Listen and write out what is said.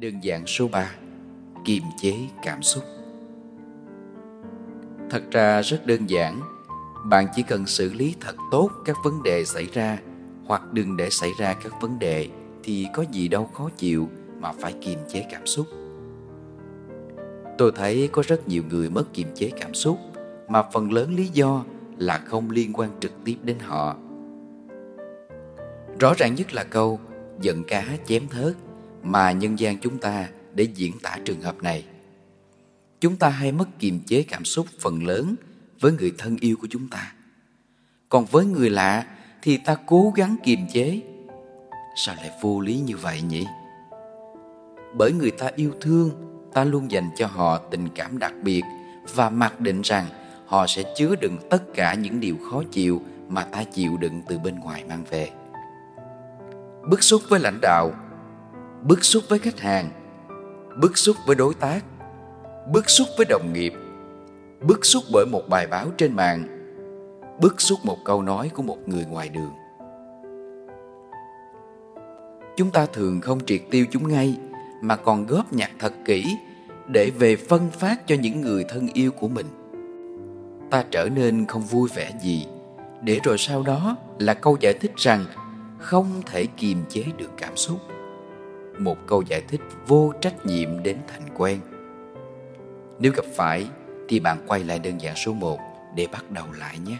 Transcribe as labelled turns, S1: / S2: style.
S1: Đơn giản số 3 Kiềm chế cảm xúc. Thật ra rất đơn giản, Bạn chỉ cần xử lý thật tốt các vấn đề xảy ra Hoặc đừng để xảy ra các vấn đề Thì có gì đâu khó chịu mà phải kiềm chế cảm xúc. Tôi thấy có rất nhiều người mất kiềm chế cảm xúc Mà phần lớn lý do là không liên quan trực tiếp đến họ. Rõ ràng nhất là câu, Giận cá chém thớt mà nhân gian chúng ta để diễn tả trường hợp này. Chúng ta hay mất kiềm chế cảm xúc phần lớn với người thân yêu của chúng ta. Còn với người lạ thì ta cố gắng kiềm chế. Sao lại vô lý như vậy nhỉ? Bởi người ta yêu thương, ta luôn dành cho họ tình cảm đặc biệt và mặc định rằng họ sẽ chứa đựng tất cả những điều khó chịu mà ta chịu đựng từ bên ngoài mang về. Bức xúc với lãnh đạo bức xúc với khách hàng, bức xúc với đối tác, bức xúc với đồng nghiệp, bức xúc bởi một bài báo trên mạng, bức xúc một câu nói của một người ngoài đường. Chúng ta thường không triệt tiêu chúng ngay, mà còn góp nhặt thật kỹ để về phân phát cho những người thân yêu của mình. Ta trở nên không vui vẻ gì, để rồi sau đó là câu giải thích rằng không thể kiềm chế được cảm xúc một câu giải thích vô trách nhiệm đến thành quen. Nếu gặp phải thì bạn quay lại đơn giản số 1 để bắt đầu lại nhé.